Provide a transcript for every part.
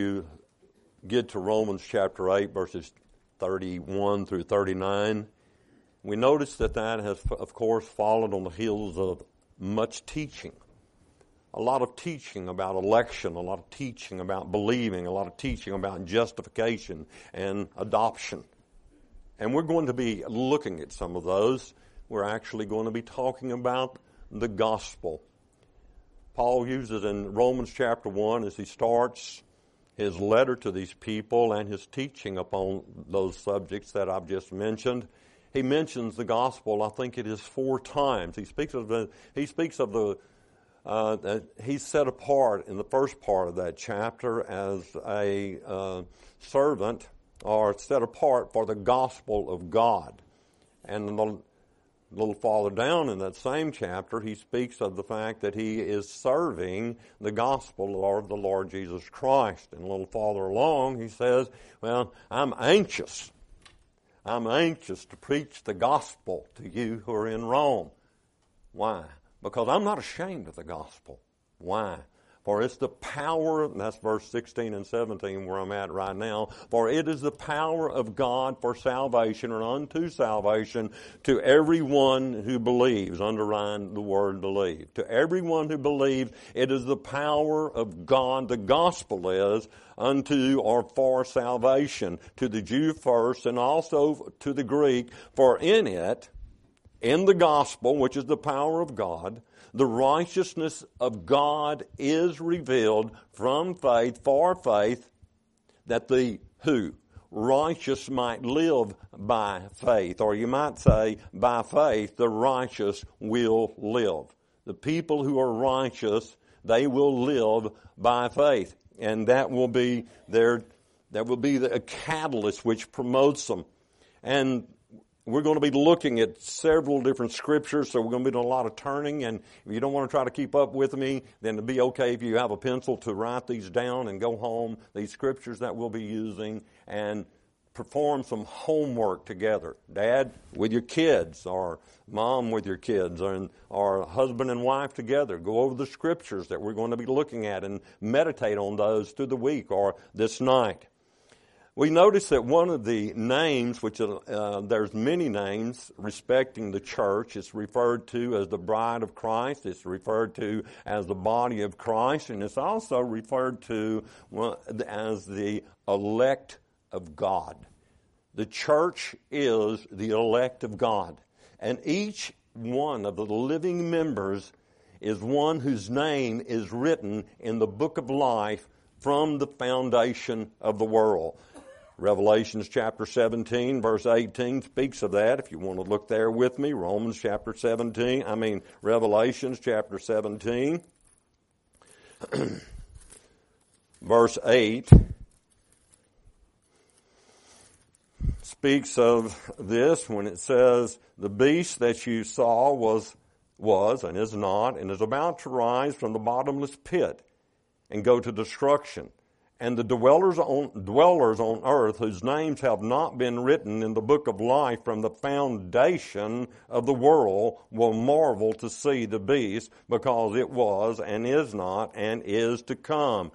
you get to Romans chapter 8, verses 31 through 39, we notice that that has, of course, followed on the heels of much teaching. A lot of teaching about election, a lot of teaching about believing, a lot of teaching about justification and adoption. And we're going to be looking at some of those. We're actually going to be talking about the gospel. Paul uses in Romans chapter 1 as he starts his letter to these people and his teaching upon those subjects that I've just mentioned. He mentions the gospel, I think it is four times. He speaks of the, he speaks of the, uh, he's set apart in the first part of that chapter as a uh, servant or set apart for the gospel of God. And the, a little farther down in that same chapter, he speaks of the fact that he is serving the gospel of the Lord Jesus Christ. And a little farther along, he says, Well, I'm anxious. I'm anxious to preach the gospel to you who are in Rome. Why? Because I'm not ashamed of the gospel. Why? For it's the power, and that's verse 16 and 17 where I'm at right now. For it is the power of God for salvation or unto salvation to everyone who believes. Underline the word believe. To everyone who believes, it is the power of God. The gospel is unto or for salvation. To the Jew first and also to the Greek. For in it, in the gospel, which is the power of God, the righteousness of God is revealed from faith for faith that the who? Righteous might live by faith, or you might say, by faith the righteous will live. The people who are righteous, they will live by faith. And that will be their, that will be the, a catalyst which promotes them. And we're going to be looking at several different scriptures, so we're going to be doing a lot of turning. And if you don't want to try to keep up with me, then it'd be okay if you have a pencil to write these down and go home, these scriptures that we'll be using, and perform some homework together. Dad with your kids, or mom with your kids, or, or husband and wife together. Go over the scriptures that we're going to be looking at and meditate on those through the week or this night. We notice that one of the names, which uh, there's many names respecting the church, is referred to as the bride of Christ. It's referred to as the body of Christ, and it's also referred to as the elect of God. The church is the elect of God, and each one of the living members is one whose name is written in the book of life from the foundation of the world. Revelations chapter 17, verse 18 speaks of that. If you want to look there with me, Romans chapter 17, I mean, Revelations chapter 17, verse 8 speaks of this when it says, The beast that you saw was, was and is not, and is about to rise from the bottomless pit and go to destruction and the dwellers on, dwellers on earth whose names have not been written in the book of life from the foundation of the world will marvel to see the beast because it was and is not and is to come.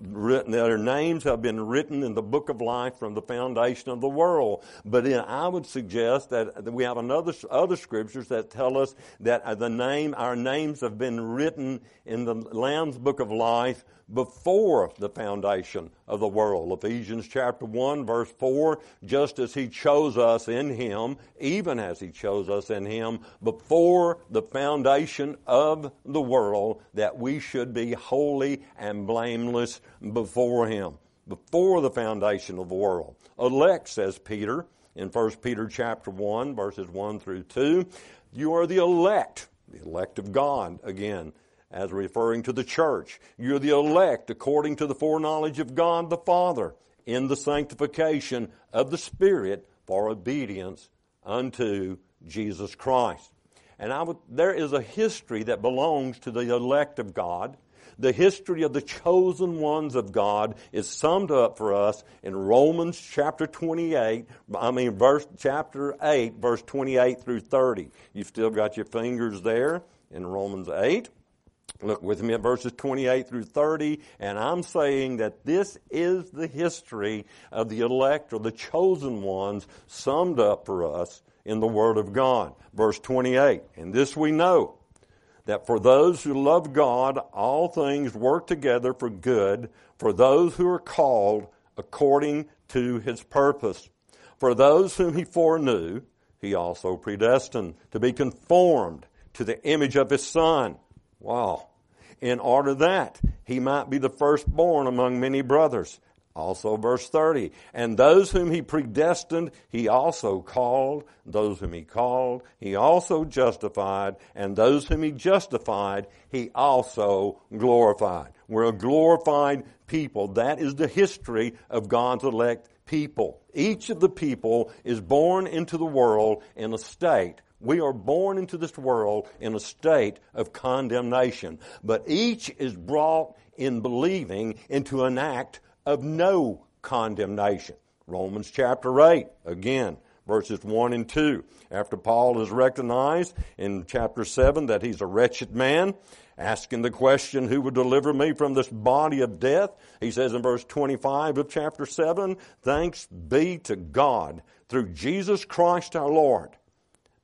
Written, their names have been written in the book of life from the foundation of the world. But then I would suggest that we have another other scriptures that tell us that uh, the name, our names have been written in the Lamb's book of life before the foundation of the world. Ephesians chapter 1 verse 4, just as he chose us in him, even as he chose us in him before the foundation of the world, that we should be holy and blameless before him. Before the foundation of the world. Elect, says Peter, in 1 Peter chapter 1 verses 1 through 2, you are the elect, the elect of God again as referring to the church. You're the elect according to the foreknowledge of God the Father in the sanctification of the Spirit for obedience unto Jesus Christ. And I would, there is a history that belongs to the elect of God. The history of the chosen ones of God is summed up for us in Romans chapter 28, I mean verse chapter 8, verse 28 through 30. You've still got your fingers there in Romans 8. Look with me at verses 28 through 30, and I'm saying that this is the history of the elect or the chosen ones summed up for us in the Word of God. Verse 28, and this we know, that for those who love God, all things work together for good, for those who are called according to His purpose. For those whom He foreknew, He also predestined to be conformed to the image of His Son Wow. In order that he might be the firstborn among many brothers. Also, verse 30. And those whom he predestined, he also called. Those whom he called, he also justified. And those whom he justified, he also glorified. We're a glorified people. That is the history of God's elect people. Each of the people is born into the world in a state we are born into this world in a state of condemnation, but each is brought in believing into an act of no condemnation. Romans chapter 8, again, verses 1 and 2. After Paul has recognized in chapter 7 that he's a wretched man, asking the question, Who would deliver me from this body of death? He says in verse 25 of chapter 7, Thanks be to God through Jesus Christ our Lord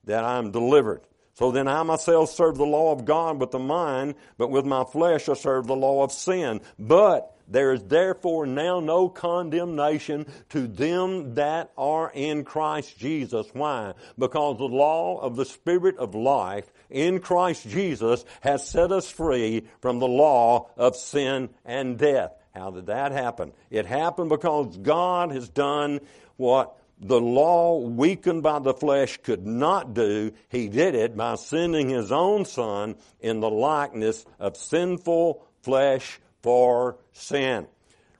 that I am delivered. So then I myself serve the law of God with the mind, but with my flesh I serve the law of sin. But there is therefore now no condemnation to them that are in Christ Jesus. Why? Because the law of the Spirit of life in Christ Jesus has set us free from the law of sin and death. How did that happen? It happened because God has done what the law weakened by the flesh could not do, he did it by sending his own son in the likeness of sinful flesh for sin.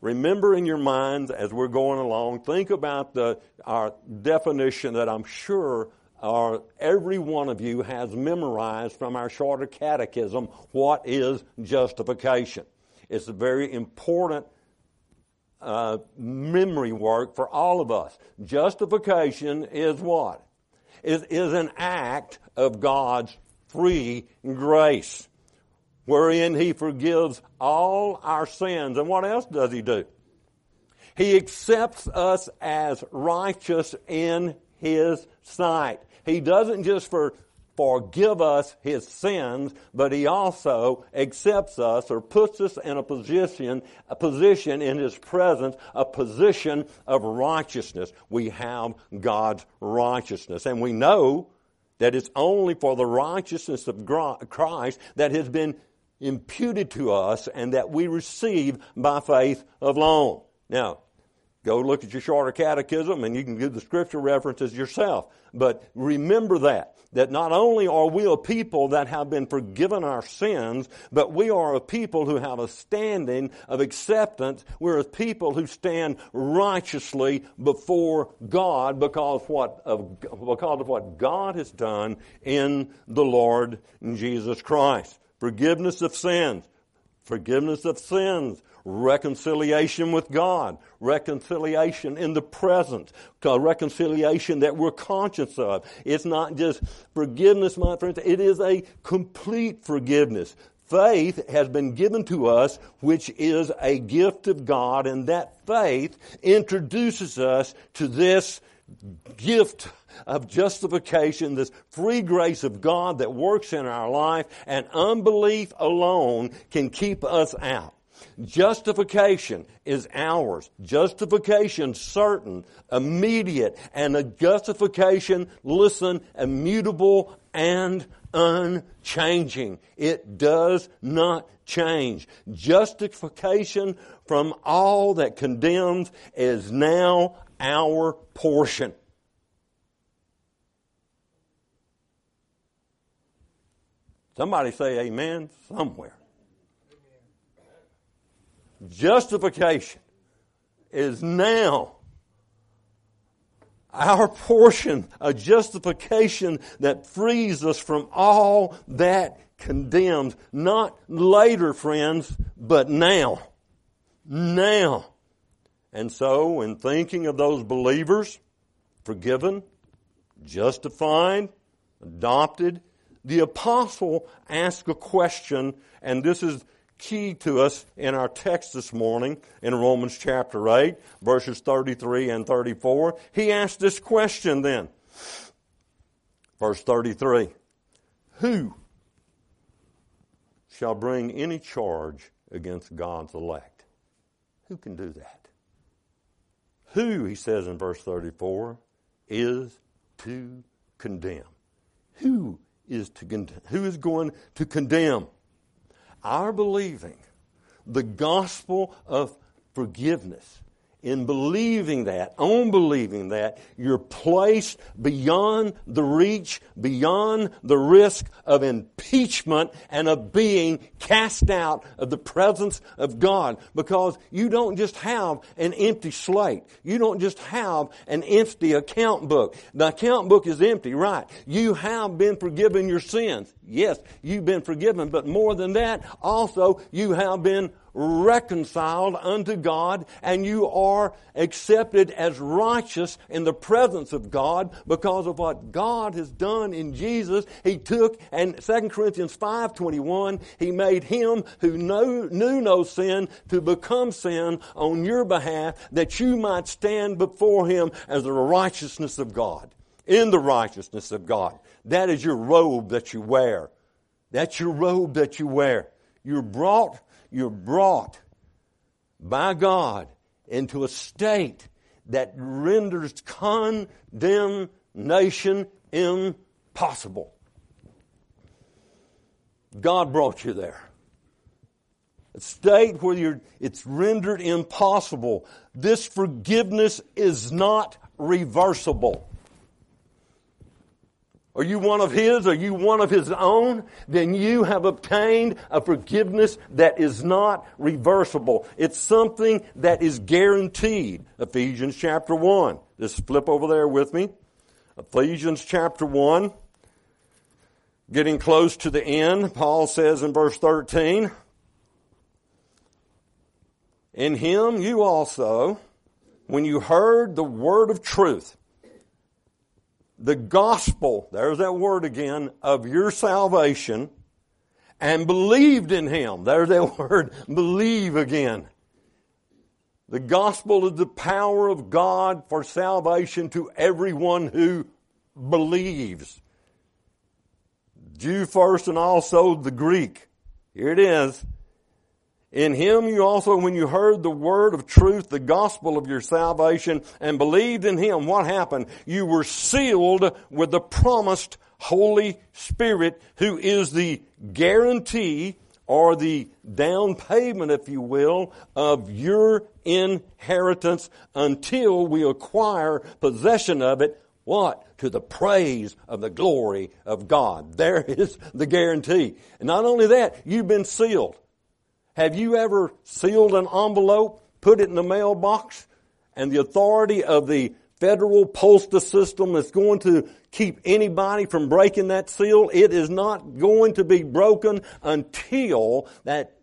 Remember in your minds as we're going along, think about the, our definition that I'm sure our, every one of you has memorized from our shorter catechism. What is justification? It's a very important uh, memory work for all of us. Justification is what? Is, is an act of God's free grace, wherein He forgives all our sins. And what else does He do? He accepts us as righteous in His sight. He doesn't just for forgive us his sins, but he also accepts us or puts us in a position, a position in his presence, a position of righteousness. We have God's righteousness. And we know that it's only for the righteousness of Christ that has been imputed to us and that we receive by faith alone. Now, Go look at your shorter catechism and you can give the scripture references yourself. But remember that, that not only are we a people that have been forgiven our sins, but we are a people who have a standing of acceptance. We're a people who stand righteously before God because what of, because of what God has done in the Lord Jesus Christ. Forgiveness of sins. Forgiveness of sins reconciliation with God, reconciliation in the present, reconciliation that we're conscious of. It's not just forgiveness, my friends, it is a complete forgiveness. Faith has been given to us, which is a gift of God, and that faith introduces us to this gift of justification, this free grace of God that works in our life, and unbelief alone can keep us out. Justification is ours. Justification certain, immediate, and a justification, listen, immutable and unchanging. It does not change. Justification from all that condemns is now our portion. Somebody say amen somewhere. Justification is now our portion, a justification that frees us from all that condemns. Not later, friends, but now. Now. And so, in thinking of those believers, forgiven, justified, adopted, the apostle asked a question, and this is key to us in our text this morning in Romans chapter 8, verses 33 and 34. He asked this question then. Verse 33 Who shall bring any charge against God's elect? Who can do that? Who, he says in verse 34, is to condemn? Who is to condemn? Who is going to condemn? Our believing the gospel of forgiveness in believing that, on believing that, you're placed beyond the reach, beyond the risk of impeachment and of being cast out of the presence of God. Because you don't just have an empty slate. You don't just have an empty account book. The account book is empty, right? You have been forgiven your sins. Yes, you've been forgiven, but more than that, also you have been reconciled unto God and you are accepted as righteous in the presence of God because of what God has done in Jesus. He took and 2 Corinthians 5:21, he made him who know, knew no sin to become sin on your behalf that you might stand before him as the righteousness of God. In the righteousness of God. That is your robe that you wear. That's your robe that you wear. You're brought you're brought by God into a state that renders condemnation impossible. God brought you there. A state where it's rendered impossible. This forgiveness is not reversible. Are you one of His? Are you one of His own? Then you have obtained a forgiveness that is not reversible. It's something that is guaranteed. Ephesians chapter 1. Just flip over there with me. Ephesians chapter 1. Getting close to the end, Paul says in verse 13, In Him you also, when you heard the word of truth, the gospel, there's that word again, of your salvation and believed in him. There's that word, believe again. The gospel is the power of God for salvation to everyone who believes. Jew first and also the Greek. Here it is. In him you also, when you heard the word of truth, the gospel of your salvation, and believed in him, what happened? You were sealed with the promised Holy Spirit, who is the guarantee or the down payment, if you will, of your inheritance until we acquire possession of it. What? To the praise of the glory of God. There is the guarantee. And not only that, you've been sealed. Have you ever sealed an envelope, put it in the mailbox, and the authority of the federal postal system is going to keep anybody from breaking that seal? It is not going to be broken until that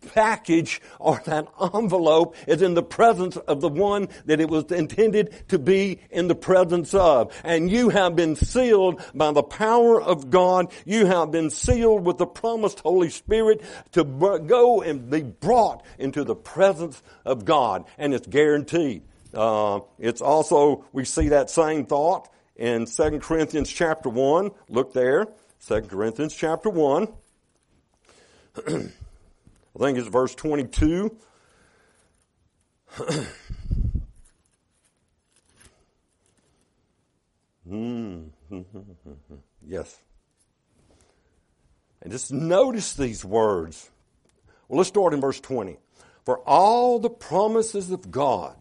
package or that envelope is in the presence of the one that it was intended to be in the presence of. And you have been sealed by the power of God. You have been sealed with the promised Holy Spirit to go and be brought into the presence of God. And it's guaranteed. Uh, it's also, we see that same thought in 2 Corinthians chapter 1. Look there. 2 Corinthians chapter 1. I think it's verse 22. Hmm. yes. And just notice these words. Well, let's start in verse 20. For all the promises of God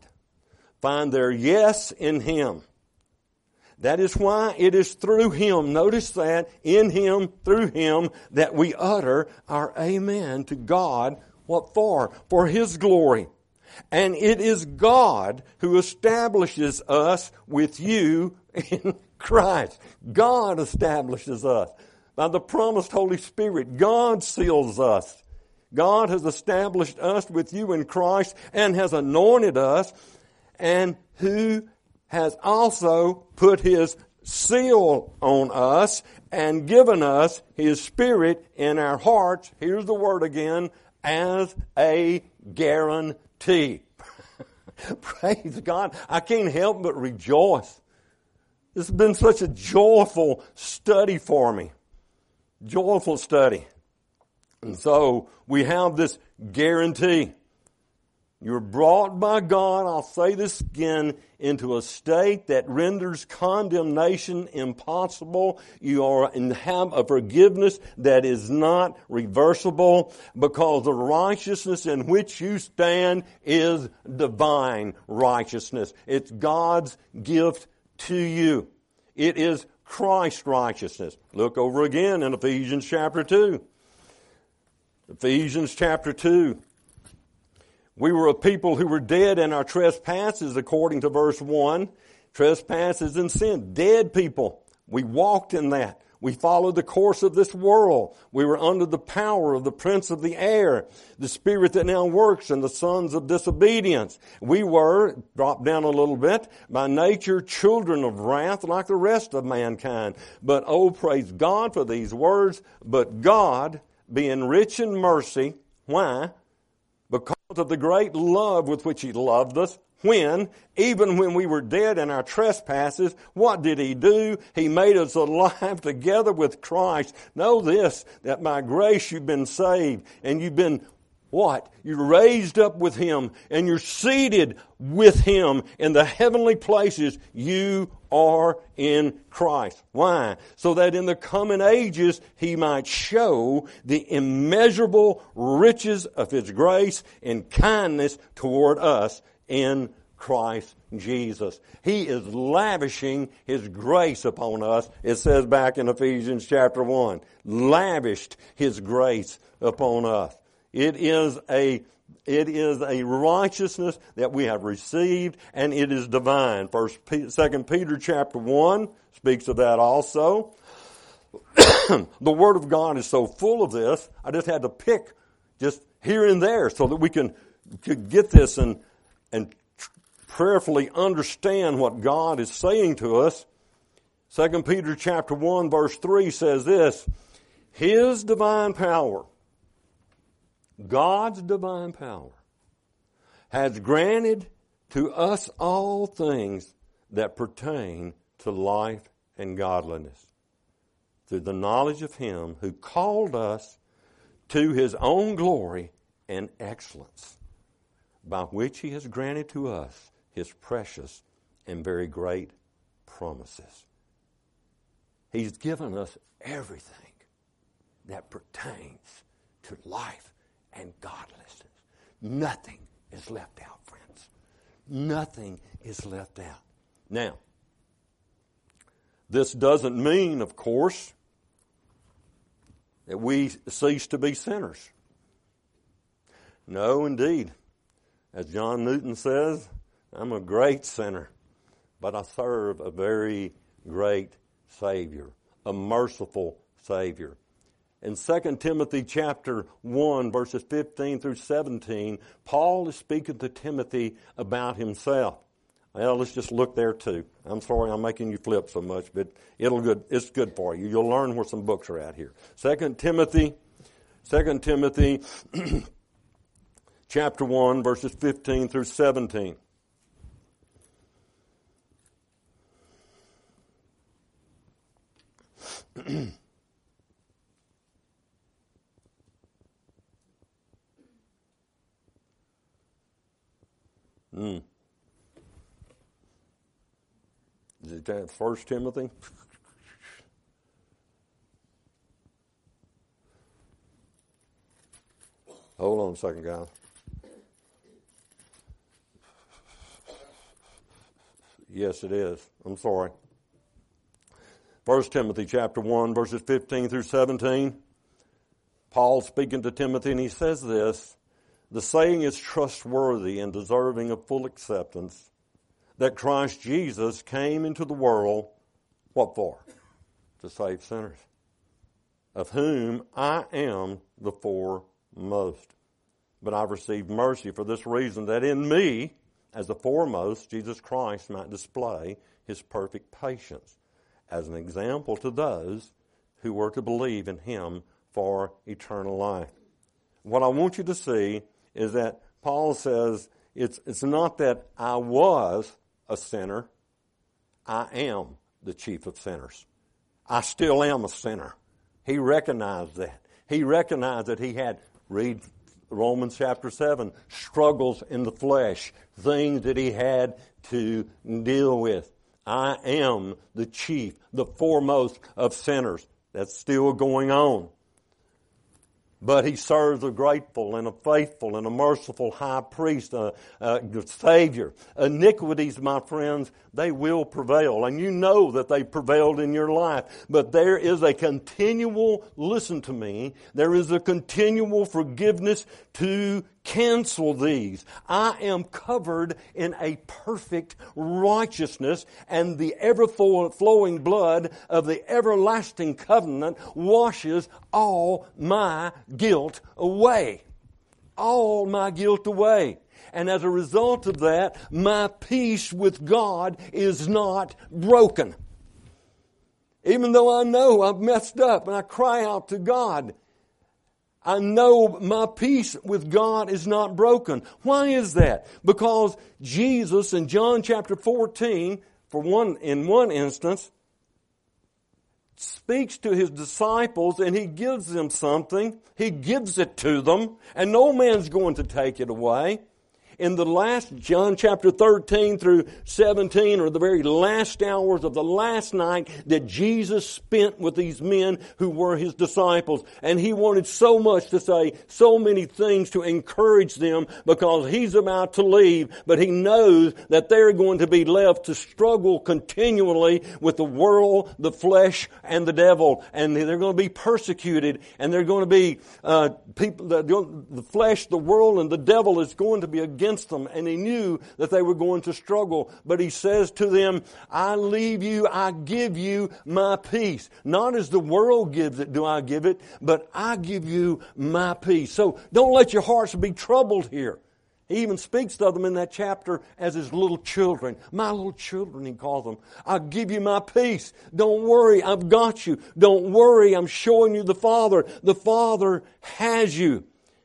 find their yes in Him. That is why it is through Him, notice that, in Him, through Him, that we utter our Amen to God. What for? For His glory. And it is God who establishes us with you in Christ. God establishes us. By the promised Holy Spirit, God seals us. God has established us with you in Christ and has anointed us and who has also put his seal on us and given us His Spirit in our hearts. Here's the word again, as a guarantee. Praise God. I can't help but rejoice. This has been such a joyful study for me. Joyful study. And so we have this guarantee. You're brought by God, I'll say this again, into a state that renders condemnation impossible. You are in have a forgiveness that is not reversible because the righteousness in which you stand is divine righteousness. It's God's gift to you. It is Christ's righteousness. Look over again in Ephesians chapter 2. Ephesians chapter 2. We were a people who were dead in our trespasses, according to verse 1. Trespasses and sin. Dead people. We walked in that. We followed the course of this world. We were under the power of the prince of the air, the spirit that now works in the sons of disobedience. We were, drop down a little bit, by nature children of wrath like the rest of mankind. But oh, praise God for these words. But God, being rich in mercy, why? Of the great love with which He loved us, when, even when we were dead in our trespasses, what did He do? He made us alive together with Christ. Know this, that by grace you've been saved and you've been what? You're raised up with Him and you're seated with Him in the heavenly places. You are in Christ. Why? So that in the coming ages He might show the immeasurable riches of His grace and kindness toward us in Christ Jesus. He is lavishing His grace upon us. It says back in Ephesians chapter 1. Lavished His grace upon us. It is a it is a righteousness that we have received and it is divine. First, Second Peter chapter 1 speaks of that also. the Word of God is so full of this, I just had to pick just here and there so that we can, get this and, and prayerfully understand what God is saying to us. Second Peter chapter 1 verse 3 says this, His divine power God's divine power has granted to us all things that pertain to life and godliness through the knowledge of Him who called us to His own glory and excellence, by which He has granted to us His precious and very great promises. He's given us everything that pertains to life and godlessness. Nothing is left out, friends. Nothing is left out. Now, this doesn't mean, of course, that we cease to be sinners. No, indeed. As John Newton says, I'm a great sinner, but I serve a very great Savior, a merciful Savior. In 2 Timothy chapter 1 verses 15 through 17, Paul is speaking to Timothy about himself. Well, let's just look there too. I'm sorry I'm making you flip so much, but it'll good it's good for you. You'll learn where some books are at here. 2 Timothy 2 Timothy chapter 1 verses 15 through 17. Mm. Is it that First Timothy? Hold on a second, guys. Yes, it is. I'm sorry. First Timothy chapter 1, verses 15 through 17. Paul speaking to Timothy, and he says this the saying is trustworthy and deserving of full acceptance that Christ Jesus came into the world, what for? To save sinners, of whom I am the foremost. But I've received mercy for this reason, that in me, as the foremost, Jesus Christ might display his perfect patience as an example to those who were to believe in him for eternal life. What I want you to see is that Paul says it's, it's not that I was a sinner, I am the chief of sinners. I still am a sinner. He recognized that. He recognized that he had, read Romans chapter 7, struggles in the flesh, things that he had to deal with. I am the chief, the foremost of sinners. That's still going on. But he serves a grateful and a faithful and a merciful high priest, a, a, Savior. Iniquities, my friends, they will prevail. And you know that they prevailed in your life. But there is a continual, listen to me, there is a continual forgiveness to cancel these. I am covered in a perfect righteousness and the ever flowing blood of the everlasting covenant washes all my guilt away. All my guilt away. And as a result of that, my peace with God is not broken. Even though I know I've messed up and I cry out to God, I know my peace with God is not broken. Why is that? Because Jesus in John chapter 14, for one, in one instance, speaks to his disciples and he gives them something. He gives it to them and no man's going to take it away in the last, John chapter 13 through 17, or the very last hours of the last night that Jesus spent with these men who were his disciples. And he wanted so much to say so many things to encourage them because he's about to leave, but he knows that they're going to be left to struggle continually with the world, the flesh, and the devil. And they're going to be persecuted and they're going to be, uh, people, the, the flesh, the world, and the devil is going to be against against them and he knew that they were going to struggle. But he says to them, I leave you, I give you my peace. Not as the world gives it do I give it, but I give you my peace. So don't let your hearts be troubled here. He even speaks to them in that chapter as his little children. My little children, he calls them. I'll give you my peace. Don't worry, I've got you. Don't worry, I'm showing you the Father. The Father has you.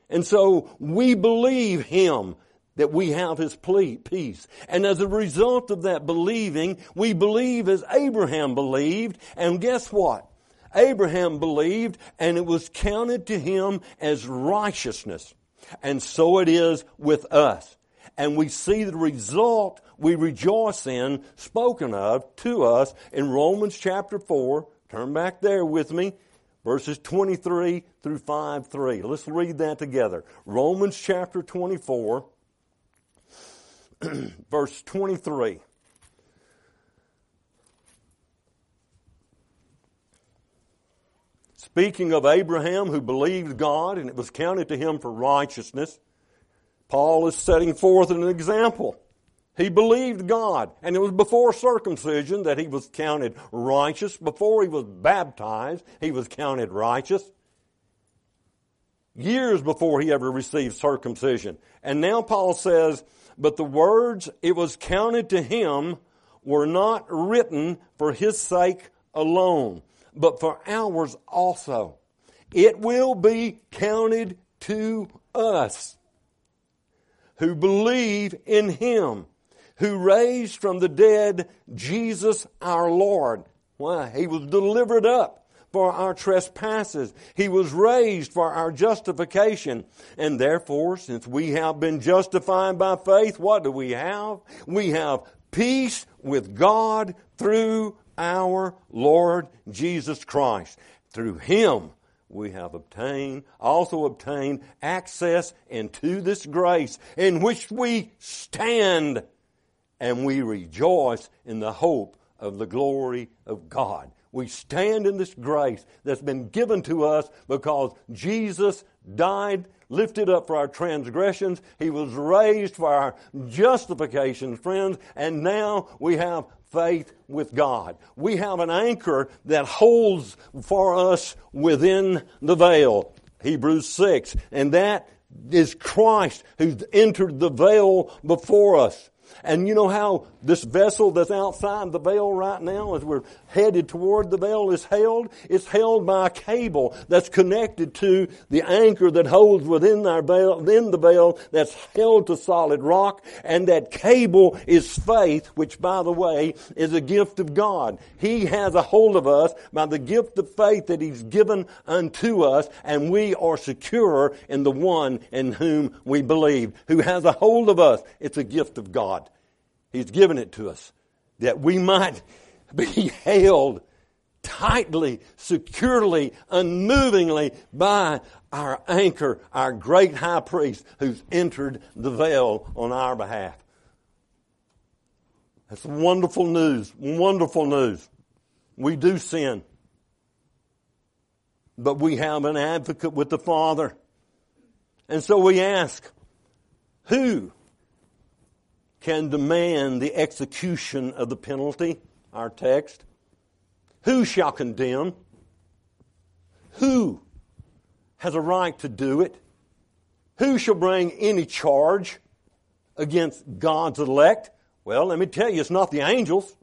And so we believe him that we have his peace. And as a result of that believing, we believe as Abraham believed. And guess what? Abraham believed and it was counted to him as righteousness. And so it is with us. And we see the result we rejoice in spoken of to us in Romans chapter 4. Turn back there with me. Verses 23 through 5 3. Let's read that together. Romans chapter 24 verse 23. Speaking of Abraham who believed God and it was counted to him for righteousness, Paul is setting forth an example. He believed God, and it was before circumcision that he was counted righteous. Before he was baptized, he was counted righteous. Years before he ever received circumcision. And now Paul says, but the words it was counted to him were not written for his sake alone, but for ours also. It will be counted to us who believe in him, who raised from the dead Jesus our Lord. Why? He was delivered up for our trespasses. He was raised for our justification. And therefore, since we have been justified by faith, what do we have? We have peace with God through our Lord Jesus Christ. Through Him, we have obtained, also obtained access into this grace in which we stand and we rejoice in the hope of the glory of God. We stand in this grace that's been given to us because Jesus died, lifted up for our transgressions. He was raised for our justification, friends, and now we have faith with God. We have an anchor that holds for us within the veil. Hebrews 6. And that is Christ who's entered the veil before us. And you know how this vessel that's outside the veil right now, as we're headed toward the veil, is held? It's held by a cable that's connected to the anchor that holds within our veil, within the veil that's held to solid rock. And that cable is faith, which by the way is a gift of God. He has a hold of us by the gift of faith that He's given unto us, and we are secure in the one in whom we believe, who has a hold of us. It's a gift of God. He's given it to us that we might be held tightly, securely, unmovingly by our anchor, our great high priest who's entered the veil on our behalf. That's wonderful news, wonderful news. We do sin, but we have an advocate with the Father. And so we ask, who can demand the execution of the penalty, our text. Who shall condemn? Who has a right to do it? Who shall bring any charge against God's elect? Well, let me tell you, it's not the angels.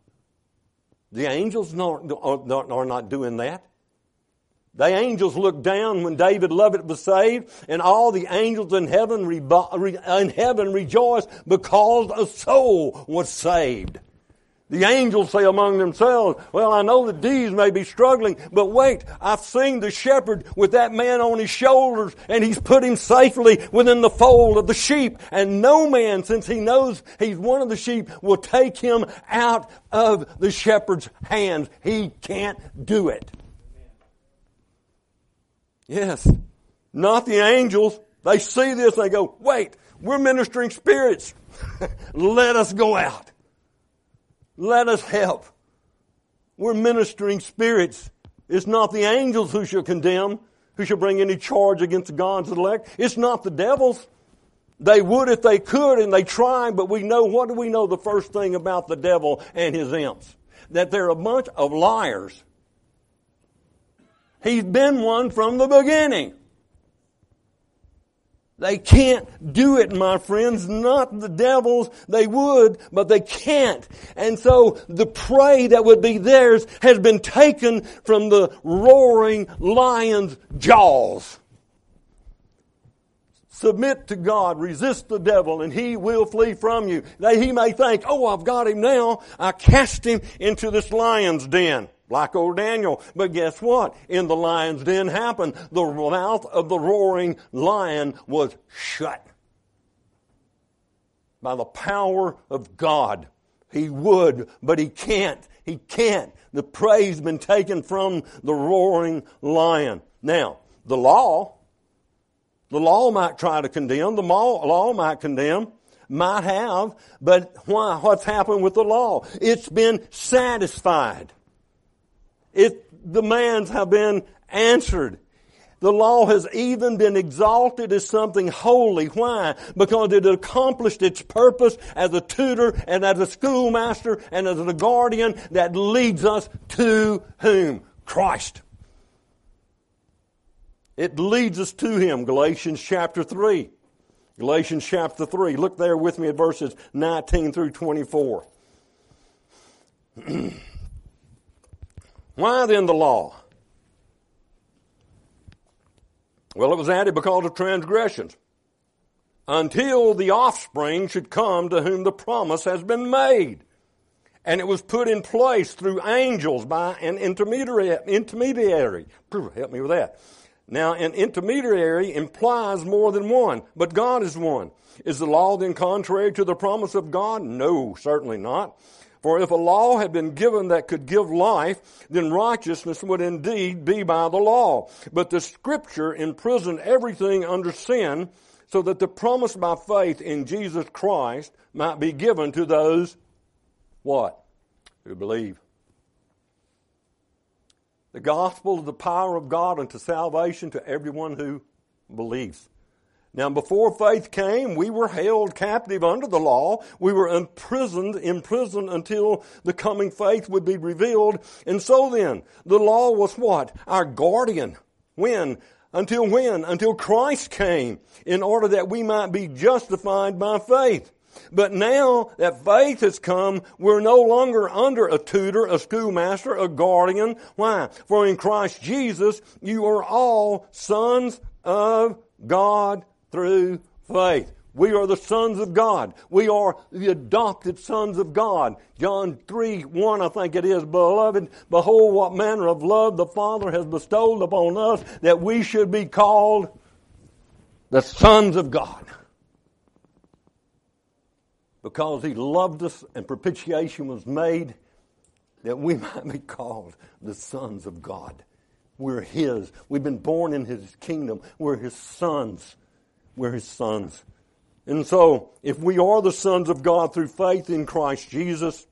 The angels are not doing that. The angels looked down when David Lovett was saved, and all the angels in heaven, in heaven rejoiced because a soul was saved. The angels say among themselves, well, I know the deeds may be struggling, but wait, I've seen the shepherd with that man on his shoulders, and he's put him safely within the fold of the sheep. And no man, since he knows he's one of the sheep, will take him out of the shepherd's hands. He can't do it. Yes. Not the angels. They see this they go, wait, we're ministering spirits. Let us go out. Let us help. We're ministering spirits. It's not the angels who shall condemn, who shall bring any charge against God's elect. It's not the devils. They would if they could and they try, but we know, what do we know the first thing about the devil and his imps? That they're a bunch of liars He's been one from the beginning. They can't do it, my friends. Not the devils. They would, but they can't. And so the prey that would be theirs has been taken from the roaring lion's jaws. Submit to God, resist the devil, and he will flee from you. That he may think, oh, I've got him now. I cast him into this lion's den like old Daniel. But guess what? In the lion's den happened. The mouth of the roaring lion was shut. By the power of God. He would, but he can't. He can't. The prey's been taken from the roaring lion. Now, the law, the law might try to condemn, the law might condemn, might have, but why? What's happened with the law? It's been satisfied. Its demands have been answered. The law has even been exalted as something holy. Why? Because it accomplished its purpose as a tutor and as a schoolmaster and as a guardian that leads us to whom? Christ. It leads us to Him. Galatians chapter 3. Galatians chapter 3. Look there with me at verses 19 through 24. Why then the law? Well, it was added because of transgressions. Until the offspring should come to whom the promise has been made. And it was put in place through angels by an intermediary. intermediary. Help me with that. Now, an intermediary implies more than one, but God is one. Is the law then contrary to the promise of God? No, certainly not. For if a law had been given that could give life, then righteousness would indeed be by the law. But the scripture imprisoned everything under sin so that the promise by faith in Jesus Christ might be given to those, what? Who believe. The gospel is the power of God unto salvation to everyone who believes. Now, before faith came, we were held captive under the law. We were imprisoned, imprisoned until the coming faith would be revealed. And so then, the law was what? Our guardian. When? Until when? Until Christ came, in order that we might be justified by faith. But now that faith has come, we're no longer under a tutor, a schoolmaster, a guardian. Why? For in Christ Jesus, you are all sons of God through faith. We are the sons of God. We are the adopted sons of God. John 3, 1, I think it is, beloved, behold what manner of love the Father has bestowed upon us that we should be called the sons of God. Because he loved us and propitiation was made that we might be called the sons of God. We're his. We've been born in his kingdom. We're his sons. We're his sons. And so, if we are the sons of God through faith in Christ Jesus,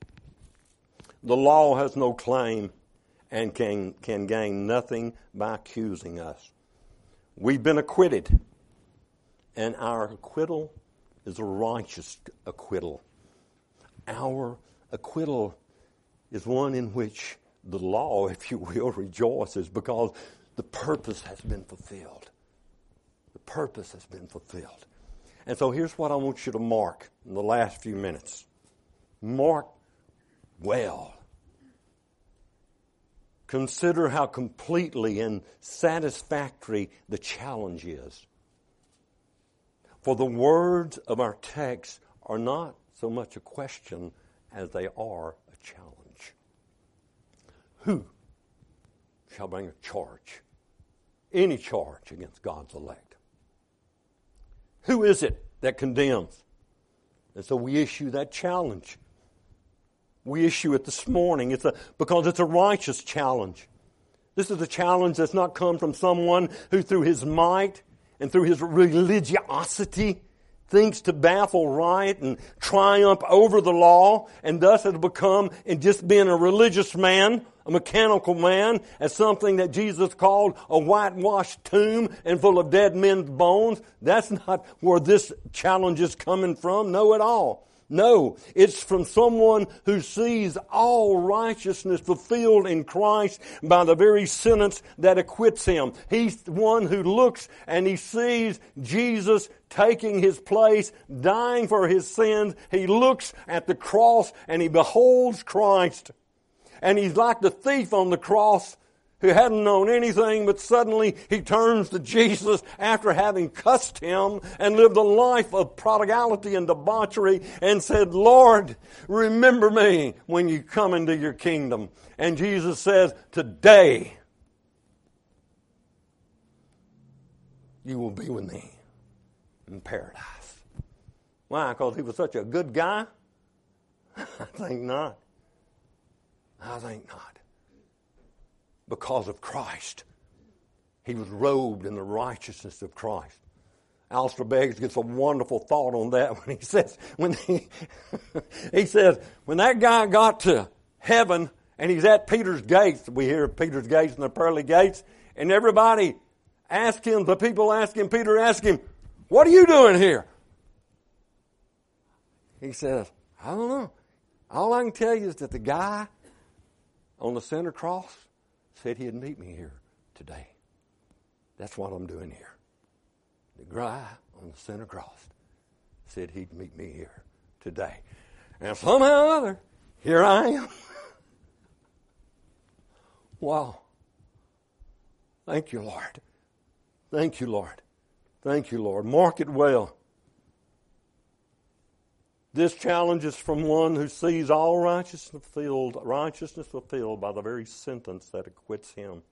the law has no claim and can, can gain nothing by accusing us. We've been acquitted, and our acquittal is a righteous acquittal. Our acquittal is one in which the law, if you will, rejoices because the purpose has been fulfilled. Purpose has been fulfilled. And so here's what I want you to mark in the last few minutes. Mark well. Consider how completely and satisfactory the challenge is. For the words of our text are not so much a question as they are a challenge. Who shall bring a charge? Any charge against God's elect? Who is it that condemns? And so we issue that challenge. We issue it this morning. It's a, because it's a righteous challenge. This is a challenge that's not come from someone who, through his might and through his religiosity, thinks to baffle right and triumph over the law, and thus has become, in just being a religious man, a mechanical man, as something that Jesus called a whitewashed tomb and full of dead men's bones. That's not where this challenge is coming from, no at all. No, it's from someone who sees all righteousness fulfilled in Christ by the very sentence that acquits him. He's one who looks and he sees Jesus taking his place, dying for his sins. He looks at the cross and he beholds Christ. And he's like the thief on the cross who hadn't known anything, but suddenly he turns to Jesus after having cussed him and lived a life of prodigality and debauchery and said, Lord, remember me when you come into your kingdom. And Jesus says, Today you will be with me in paradise. Why? Because he was such a good guy? I think not. I think not because of Christ. He was robed in the righteousness of Christ. Alistair Beggs gets a wonderful thought on that when he says, when he, he says, when that guy got to heaven and he's at Peter's gates, we hear Peter's gates and the pearly gates, and everybody ask him, the people ask him, Peter ask him, what are you doing here? He says, I don't know. All I can tell you is that the guy on the center cross said he'd meet me here today. That's what I'm doing here. The guy on the center cross said he'd meet me here today. And somehow or other, here I am. wow. Thank you, Lord. Thank you, Lord. Thank you, Lord. Mark it well. This challenge is from one who sees all righteousness fulfilled, righteousness fulfilled by the very sentence that acquits him.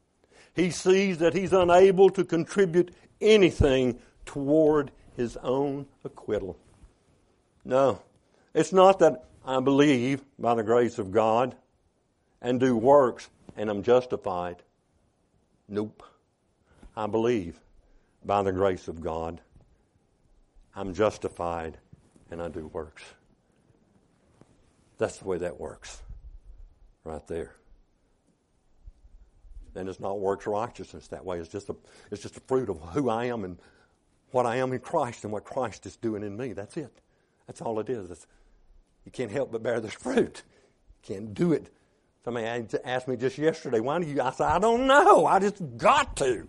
He sees that he's unable to contribute anything toward his own acquittal. No, it's not that I believe by the grace of God and do works and I'm justified. Nope. I believe by the grace of God. I'm justified and I do works. That's the way that works. Right there. And it's not works righteousness that way. It's just a it's just a fruit of who I am and what I am in Christ and what Christ is doing in me. That's it. That's all it is. It's, you can't help but bear this fruit. You can't do it. Somebody asked me just yesterday, why do you? I said, I don't know. I just got to.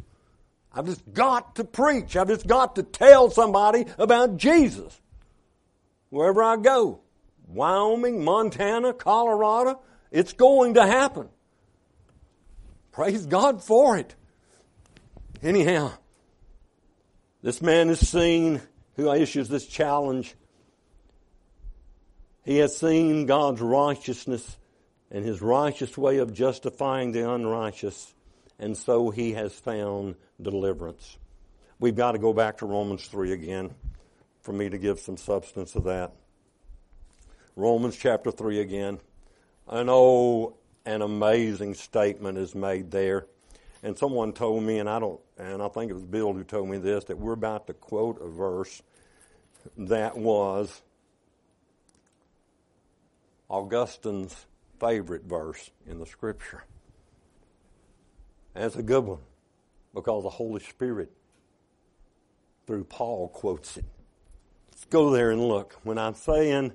I've just got to preach. I've just got to tell somebody about Jesus. Wherever I go. Wyoming, Montana, Colorado, it's going to happen. Praise God for it. Anyhow, this man is seen who issues this challenge. He has seen God's righteousness and his righteous way of justifying the unrighteous, and so he has found deliverance. We've got to go back to Romans 3 again for me to give some substance of that. Romans chapter 3 again. I know an amazing statement is made there. And someone told me, and I don't, and I think it was Bill who told me this, that we're about to quote a verse that was Augustine's favorite verse in the scripture. And it's a good one because the Holy Spirit, through Paul, quotes it. Go there and look. When I'm saying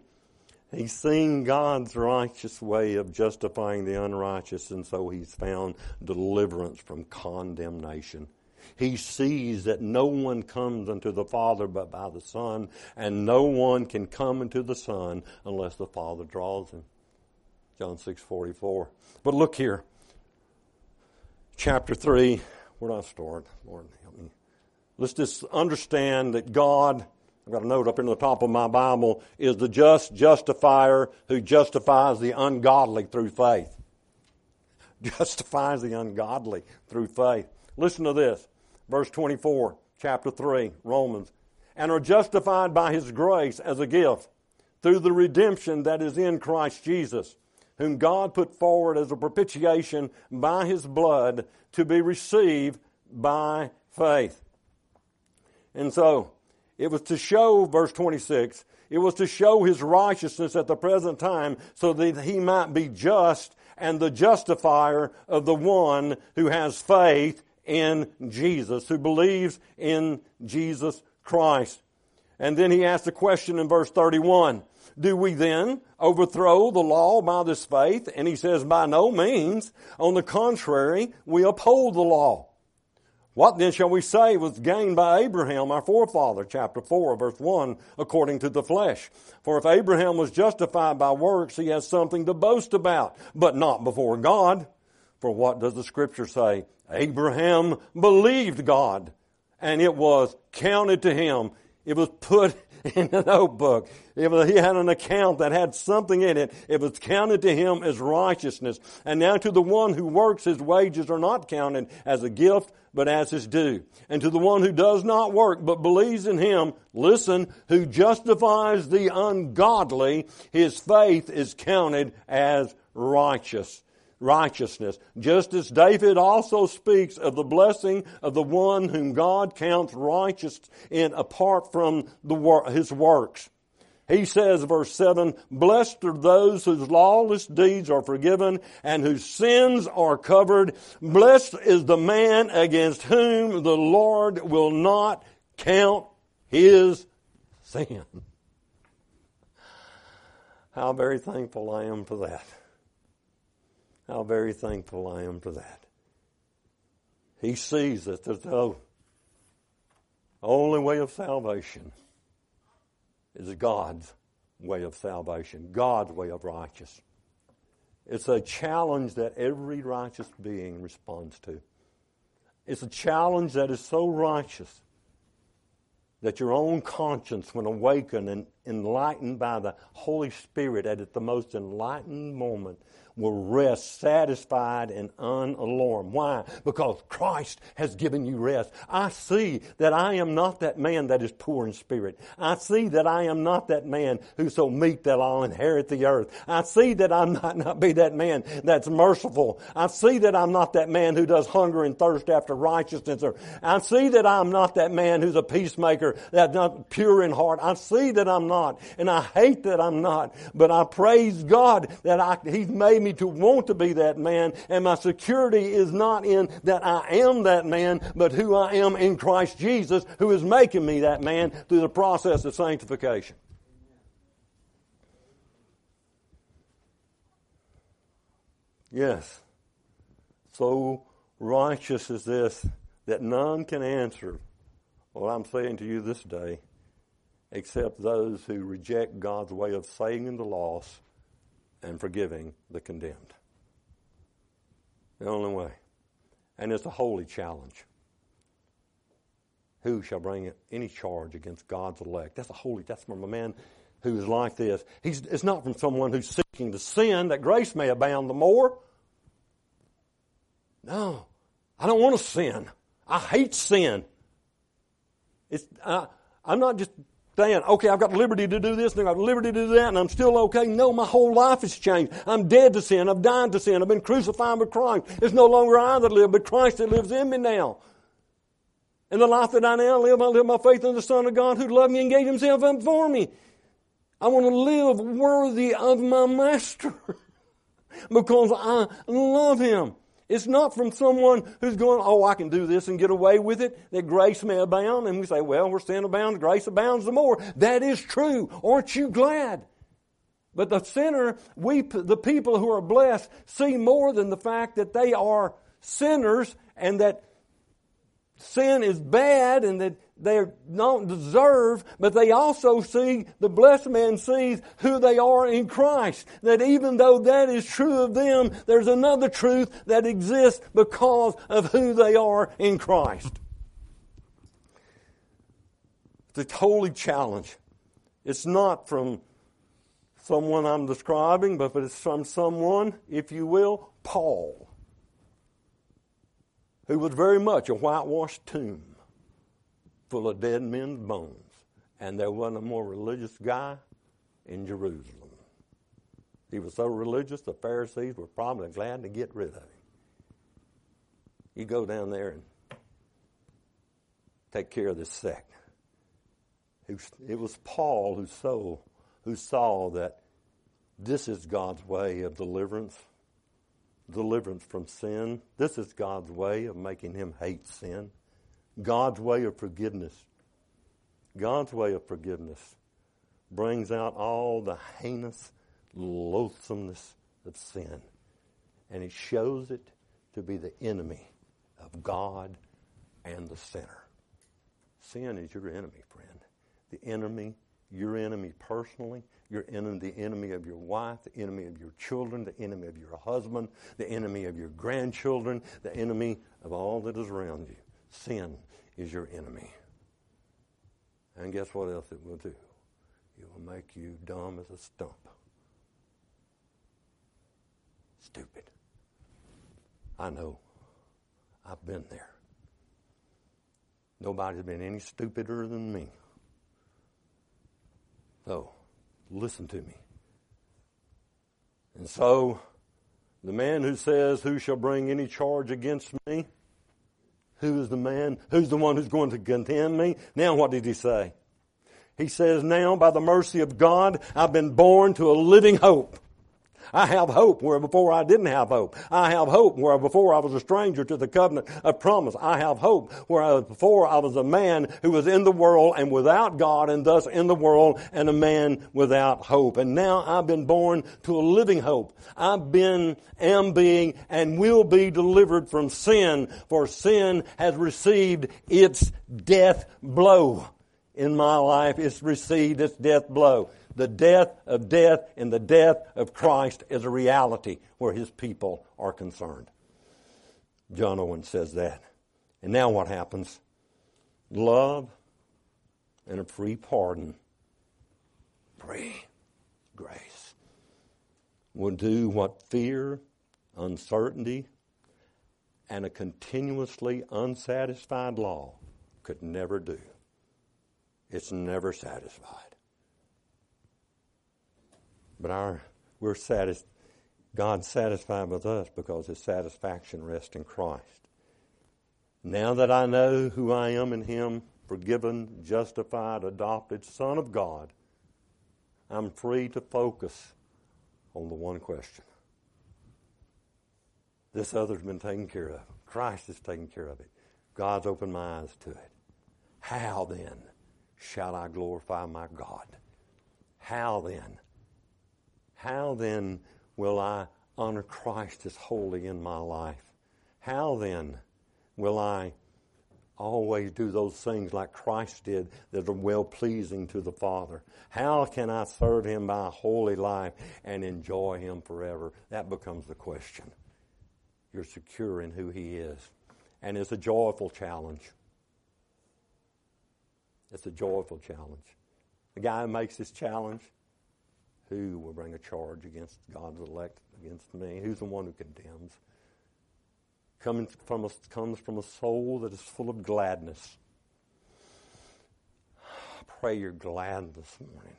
He's seen God's righteous way of justifying the unrighteous, and so he's found deliverance from condemnation. He sees that no one comes unto the Father but by the Son, and no one can come unto the Son unless the Father draws him. John 6 44. But look here. Chapter 3. Where do I start? Lord, help me. Let's just understand that God I've got a note up in the top of my Bible, is the just justifier who justifies the ungodly through faith. Justifies the ungodly through faith. Listen to this. Verse 24, chapter 3, Romans. And are justified by his grace as a gift through the redemption that is in Christ Jesus, whom God put forward as a propitiation by his blood to be received by faith. And so, it was to show, verse 26, it was to show his righteousness at the present time so that he might be just and the justifier of the one who has faith in Jesus, who believes in Jesus Christ. And then he asked a question in verse 31. Do we then overthrow the law by this faith? And he says, by no means. On the contrary, we uphold the law. What then shall we say was gained by Abraham, our forefather? Chapter 4, verse 1, according to the flesh. For if Abraham was justified by works, he has something to boast about, but not before God. For what does the scripture say? Abraham believed God, and it was counted to him. It was put in a notebook. If he had an account that had something in it, it was counted to him as righteousness. And now to the one who works, his wages are not counted as a gift, but as his due. And to the one who does not work, but believes in him, listen, who justifies the ungodly, his faith is counted as righteous righteousness. Just as David also speaks of the blessing of the one whom God counts righteous in apart from the, his works. He says, verse 7, Blessed are those whose lawless deeds are forgiven and whose sins are covered. Blessed is the man against whom the Lord will not count his sin. How very thankful I am for that. How very thankful I am for that. He sees that the only way of salvation is God's way of salvation, God's way of righteousness. It's a challenge that every righteous being responds to. It's a challenge that is so righteous that your own conscience, when awakened and enlightened by the Holy Spirit at the most enlightened moment, will rest satisfied and unalarmed. Why? Because Christ has given you rest. I see that I am not that man that is poor in spirit. I see that I am not that man who's so meek that I'll inherit the earth. I see that I'm not, not be that man that's merciful. I see that I'm not that man who does hunger and thirst after righteousness. Or I see that I'm not that man who's a peacemaker, that's not pure in heart. I see that I'm not, and I hate that I'm not. But I praise God that I, He's made me to want to be that man, and my security is not in that I am that man, but who I am in Christ Jesus, who is making me that man through the process of sanctification. Yes. So righteous is this that none can answer what I'm saying to you this day except those who reject God's way of saving the lost and forgiving the condemned. The only way. And it's a holy challenge. Who shall bring any charge against God's elect? That's a holy, that's from a man who is like this. He's, it's not from someone who's seeking to sin that grace may abound the more. No, I don't want to sin. I hate sin. It's, I, I'm not just saying, okay, I've got liberty to do this and I've got liberty to do that and I'm still okay. No, my whole life has changed. I'm dead to sin. I've died to sin. I've been crucified with Christ. It's no longer I that live, but Christ that lives in me now. And the life that I now live, I live by faith in the Son of God who loved me and gave himself up for me. I want to live worthy of my Master because I love him. It's not from someone who's going, oh, I can do this and get away with it, that grace may abound. And we say, well, where sin abounds, grace abounds the more. That is true. Aren't you glad? But the sinner, we, the people who are blessed, see more than the fact that they are sinners and that sin is bad and that they don't deserve, but they also see, the blessed man sees who they are in Christ. That even though that is true of them, there's another truth that exists because of who they are in Christ. It's a holy challenge. It's not from someone I'm describing, but it's from someone, if you will, Paul, who was very much a whitewashed tomb full of dead men's bones. And there wasn't a more religious guy in Jerusalem. He was so religious, the Pharisees were probably glad to get rid of him. You go down there and take care of this sect. It was Paul who saw, who saw that this is God's way of deliverance, deliverance from sin. This is God's way of making him hate sin. God's way of forgiveness. God's way of forgiveness brings out all the heinous loathsomeness of sin. And it shows it to be the enemy of God and the sinner. Sin is your enemy, friend. The enemy, your enemy personally, your enemy, the enemy of your wife, the enemy of your children, the enemy of your husband, the enemy of your grandchildren, the enemy of all that is around you. Sin is your enemy. And guess what else it will do? It will make you dumb as a stump. Stupid. I know. I've been there. Nobody's been any stupider than me. So, listen to me. And so, the man who says, Who shall bring any charge against me? Who is the man? Who's the one who's going to condemn me? Now what did he say? He says, now by the mercy of God, I've been born to a living hope. I have hope where before I didn't have hope. I have hope where before I was a stranger to the covenant of promise. I have hope where I, before I was a man who was in the world and without God and thus in the world and a man without hope. And now I've been born to a living hope. I've been, am being, and will be delivered from sin for sin has received its death blow in my life. It's received its death blow the death of death and the death of Christ is a reality where his people are concerned. John Owen says that. And now what happens? Love and a free pardon, free grace, will do what fear, uncertainty, and a continuously unsatisfied law could never do. It's never satisfied. But our we're satisfied. God's satisfied with us because His satisfaction rests in Christ. Now that I know who I am in Him, forgiven, justified, adopted, Son of God, I'm free to focus on the one question. This other's been taken care of. Christ has taken care of it. God's opened my eyes to it. How then shall I glorify my God? How then how then will I honor Christ as holy in my life? How then will I always do those things like Christ did that are well pleasing to the Father? How can I serve Him by a holy life and enjoy Him forever? That becomes the question. You're secure in who He is. And it's a joyful challenge. It's a joyful challenge. The guy who makes this challenge, who will bring a charge against God's elect, against me? Who's the one who condemns? Coming from a, comes from a soul that is full of gladness. I Pray you're glad this morning.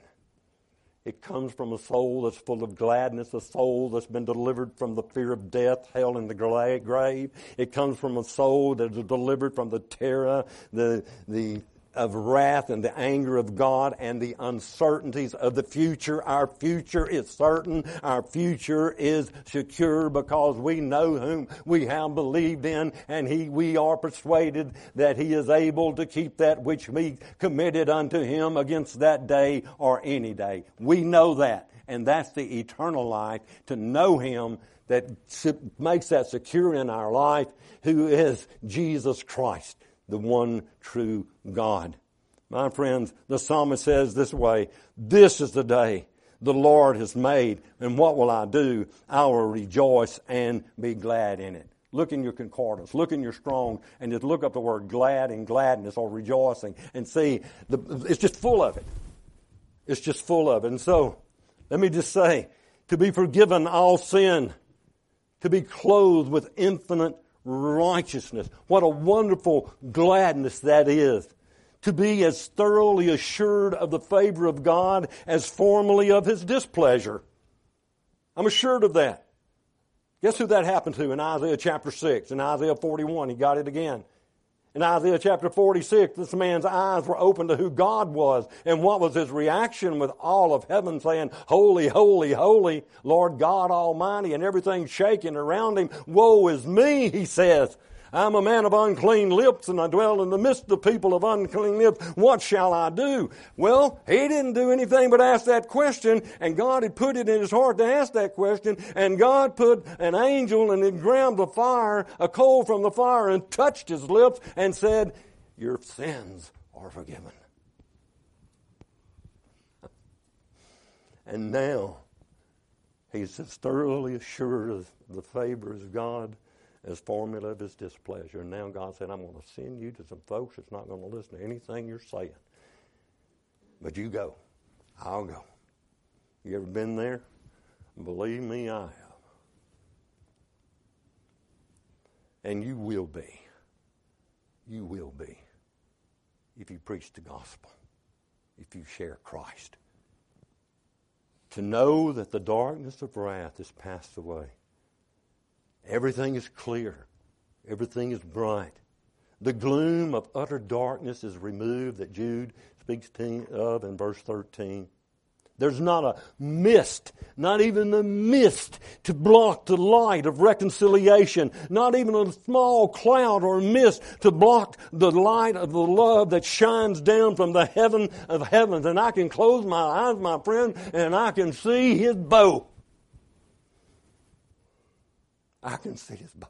It comes from a soul that's full of gladness, a soul that's been delivered from the fear of death, hell, and the grave. It comes from a soul that is delivered from the terror, the, the of wrath and the anger of God and the uncertainties of the future. Our future is certain. Our future is secure because we know whom we have believed in and he, we are persuaded that he is able to keep that which we committed unto him against that day or any day. We know that. And that's the eternal life to know him that makes that secure in our life, who is Jesus Christ the one true God. My friends, the psalmist says this way, this is the day the Lord has made, and what will I do? I will rejoice and be glad in it. Look in your concordance, look in your strong, and just look up the word glad and gladness or rejoicing and see, the, it's just full of it. It's just full of it. And so, let me just say, to be forgiven all sin, to be clothed with infinite righteousness. What a wonderful gladness that is. To be as thoroughly assured of the favor of God as formerly of his displeasure. I'm assured of that. Guess who that happened to in Isaiah chapter 6? In Isaiah 41, he got it again. In Isaiah chapter 46, this man's eyes were open to who God was. And what was his reaction with all of heaven saying, Holy, holy, holy, Lord God Almighty, and everything shaking around him? Woe is me, he says. I'm a man of unclean lips and I dwell in the midst of the people of unclean lips. What shall I do? Well, he didn't do anything but ask that question and God had put it in his heart to ask that question and God put an angel and it grabbed the fire, a coal from the fire and touched his lips and said, your sins are forgiven. And now he's as thoroughly assured of the favor of God as formula of his displeasure. And now God said, I'm going to send you to some folks that's not going to listen to anything you're saying. But you go. I'll go. You ever been there? Believe me, I have. And you will be. You will be. If you preach the gospel, if you share Christ. To know that the darkness of wrath is passed away Everything is clear. Everything is bright. The gloom of utter darkness is removed that Jude speaks of in verse 13. There's not a mist, not even a mist to block the light of reconciliation, not even a small cloud or mist to block the light of the love that shines down from the heaven of heavens. And I can close my eyes, my friend, and I can see his bow. I can see his boat.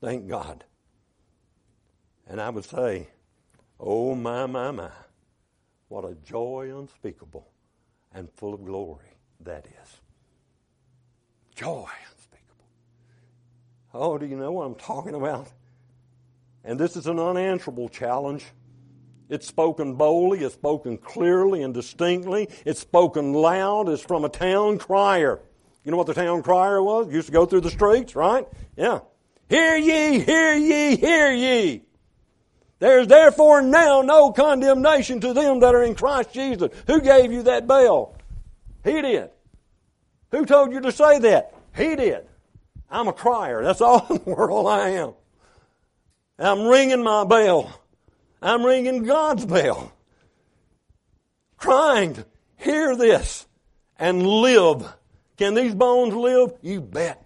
Thank God. And I would say, oh my, my, my, what a joy unspeakable and full of glory that is. Joy unspeakable. Oh, do you know what I'm talking about? And this is an unanswerable challenge. It's spoken boldly, it's spoken clearly and distinctly, it's spoken loud, it's from a town crier. You know what the town crier was? Used to go through the streets, right? Yeah. Hear ye, hear ye, hear ye. There's therefore now no condemnation to them that are in Christ Jesus. Who gave you that bell? He did. Who told you to say that? He did. I'm a crier. That's all in the world I am. I'm ringing my bell. I'm ringing God's bell. Crying, to hear this and live can these bones live? You bet.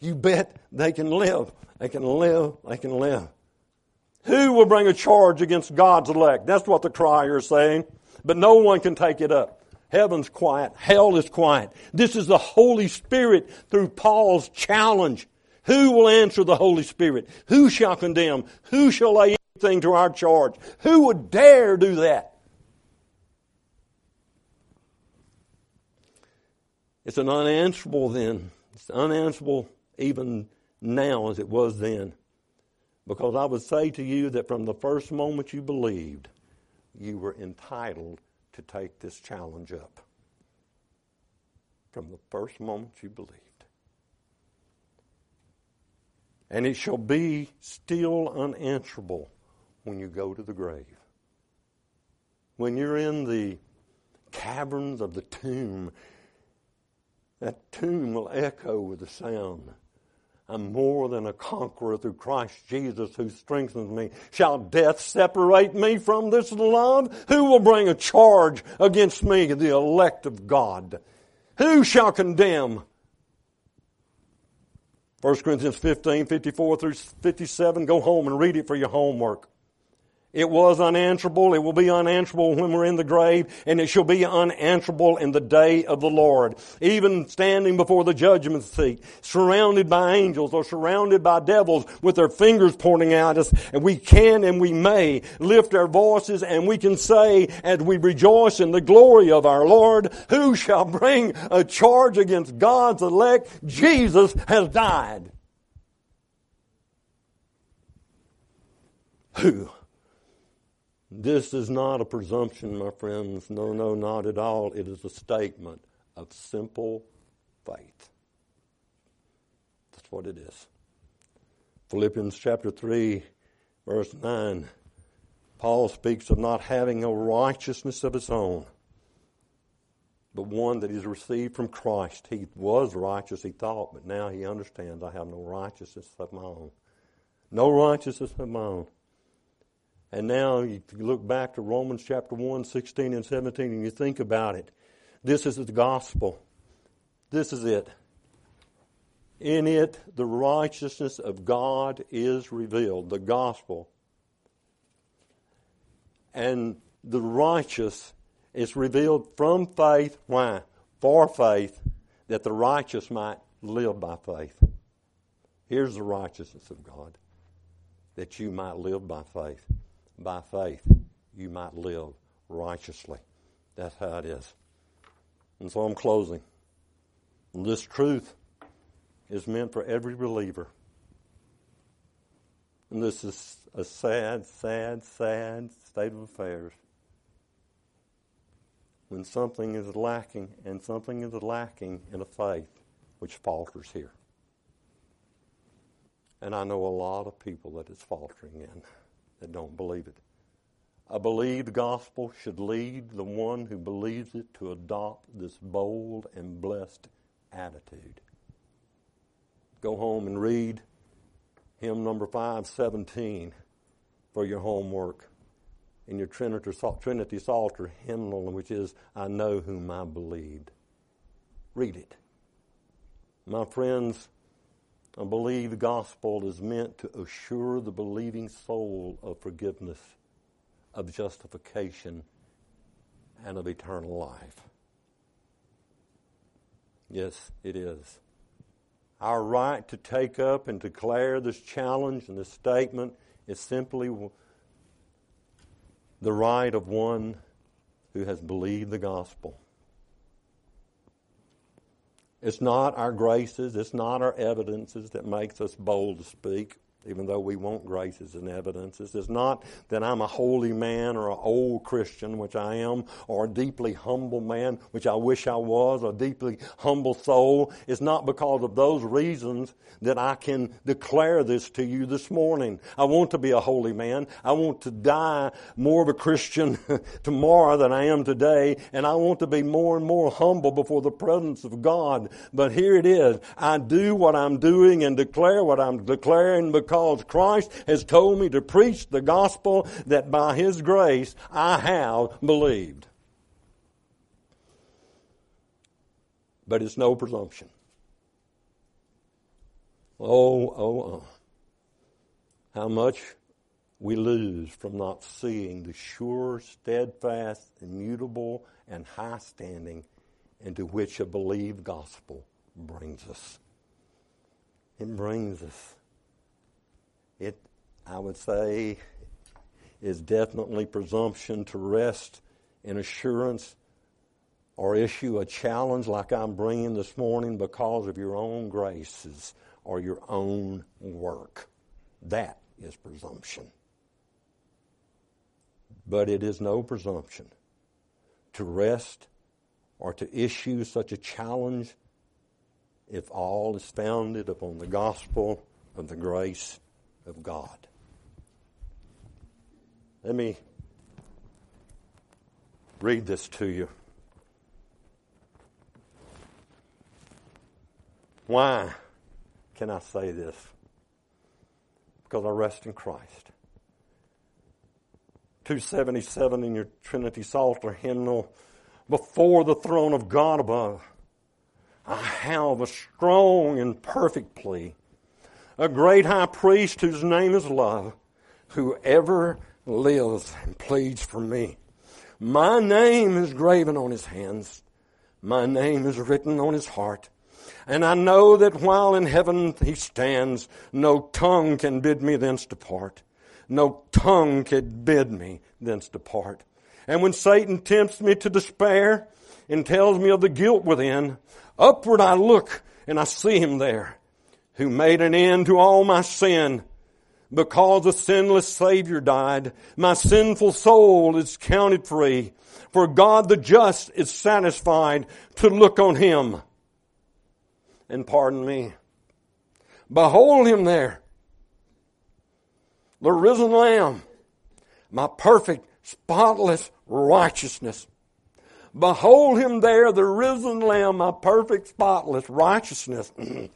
You bet they can live. They can live. They can live. Who will bring a charge against God's elect? That's what the crier is saying. But no one can take it up. Heaven's quiet. Hell is quiet. This is the Holy Spirit through Paul's challenge Who will answer the Holy Spirit? Who shall condemn? Who shall lay anything to our charge? Who would dare do that? It's an unanswerable then. It's unanswerable even now as it was then. Because I would say to you that from the first moment you believed, you were entitled to take this challenge up. From the first moment you believed. And it shall be still unanswerable when you go to the grave. When you're in the caverns of the tomb, that tomb will echo with the sound. I'm more than a conqueror through Christ Jesus who strengthens me. Shall death separate me from this love? Who will bring a charge against me, the elect of God? Who shall condemn? 1 Corinthians 15, 54 through 57. Go home and read it for your homework. It was unanswerable. It will be unanswerable when we're in the grave, and it shall be unanswerable in the day of the Lord. Even standing before the judgment seat, surrounded by angels or surrounded by devils with their fingers pointing at us, and we can and we may lift our voices and we can say, as we rejoice in the glory of our Lord, who shall bring a charge against God's elect? Jesus has died. Who? This is not a presumption, my friends. No, no, not at all. It is a statement of simple faith. That's what it is. Philippians chapter 3, verse 9. Paul speaks of not having a righteousness of his own, but one that he's received from Christ. He was righteous, he thought, but now he understands I have no righteousness of my own. No righteousness of my own. And now you look back to Romans chapter 1, 16 and 17, and you think about it. This is the gospel. This is it. In it, the righteousness of God is revealed, the gospel. And the righteous is revealed from faith. Why? For faith, that the righteous might live by faith. Here's the righteousness of God, that you might live by faith by faith, you might live righteously. That's how it is. And so I'm closing. This truth is meant for every believer. And this is a sad, sad, sad state of affairs. When something is lacking, and something is lacking in a faith which falters here. And I know a lot of people that it's faltering in that don't believe it. I believe the gospel should lead the one who believes it to adopt this bold and blessed attitude. Go home and read hymn number 517 for your homework in your Trinity, Trinity Psalter hymnal, which is, I know whom I believed. Read it. My friends, I believe the gospel is meant to assure the believing soul of forgiveness, of justification, and of eternal life. Yes, it is. Our right to take up and declare this challenge and this statement is simply the right of one who has believed the gospel. It's not our graces, it's not our evidences that makes us bold to speak even though we want graces and evidences. It's not that I'm a holy man or an old Christian, which I am, or a deeply humble man, which I wish I was, a deeply humble soul. It's not because of those reasons that I can declare this to you this morning. I want to be a holy man. I want to die more of a Christian tomorrow than I am today, and I want to be more and more humble before the presence of God. But here it is. I do what I'm doing and declare what I'm declaring because because Christ has told me to preach the gospel that by His grace I have believed. But it's no presumption. Oh, oh, oh. How much we lose from not seeing the sure, steadfast, immutable, and high standing into which a believed gospel brings us. it brings us. It, I would say, is definitely presumption to rest in assurance or issue a challenge like I'm bringing this morning because of your own graces or your own work. That is presumption. But it is no presumption to rest or to issue such a challenge if all is founded upon the gospel of the grace of God. Let me read this to you. Why can I say this? Because I rest in Christ. 277 in your Trinity Psalter hymnal, before the throne of God above, I have a strong and perfect plea, a great high priest whose name is love, who ever lives and pleads for me. My name is graven on his hands. My name is written on his heart. And I know that while in heaven he stands, no tongue can bid me thence depart. No tongue can bid me thence depart. And when Satan tempts me to despair and tells me of the guilt within, upward I look and I see him there, who made an end to all my sin because a sinless Savior died, my sinful soul is counted free. For God the just is satisfied to look on Him. And pardon me, behold Him there, the risen Lamb, my perfect, spotless righteousness. Behold Him there, the risen Lamb, my perfect, spotless righteousness.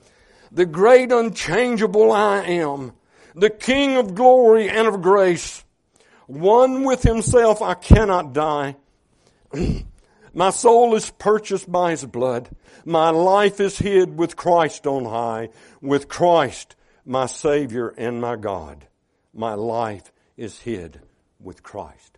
the great unchangeable I am the King of glory and of grace. One with himself I cannot die. my soul is purchased by his blood. My life is hid with Christ on high, with Christ my Savior and my God. My life is hid with Christ.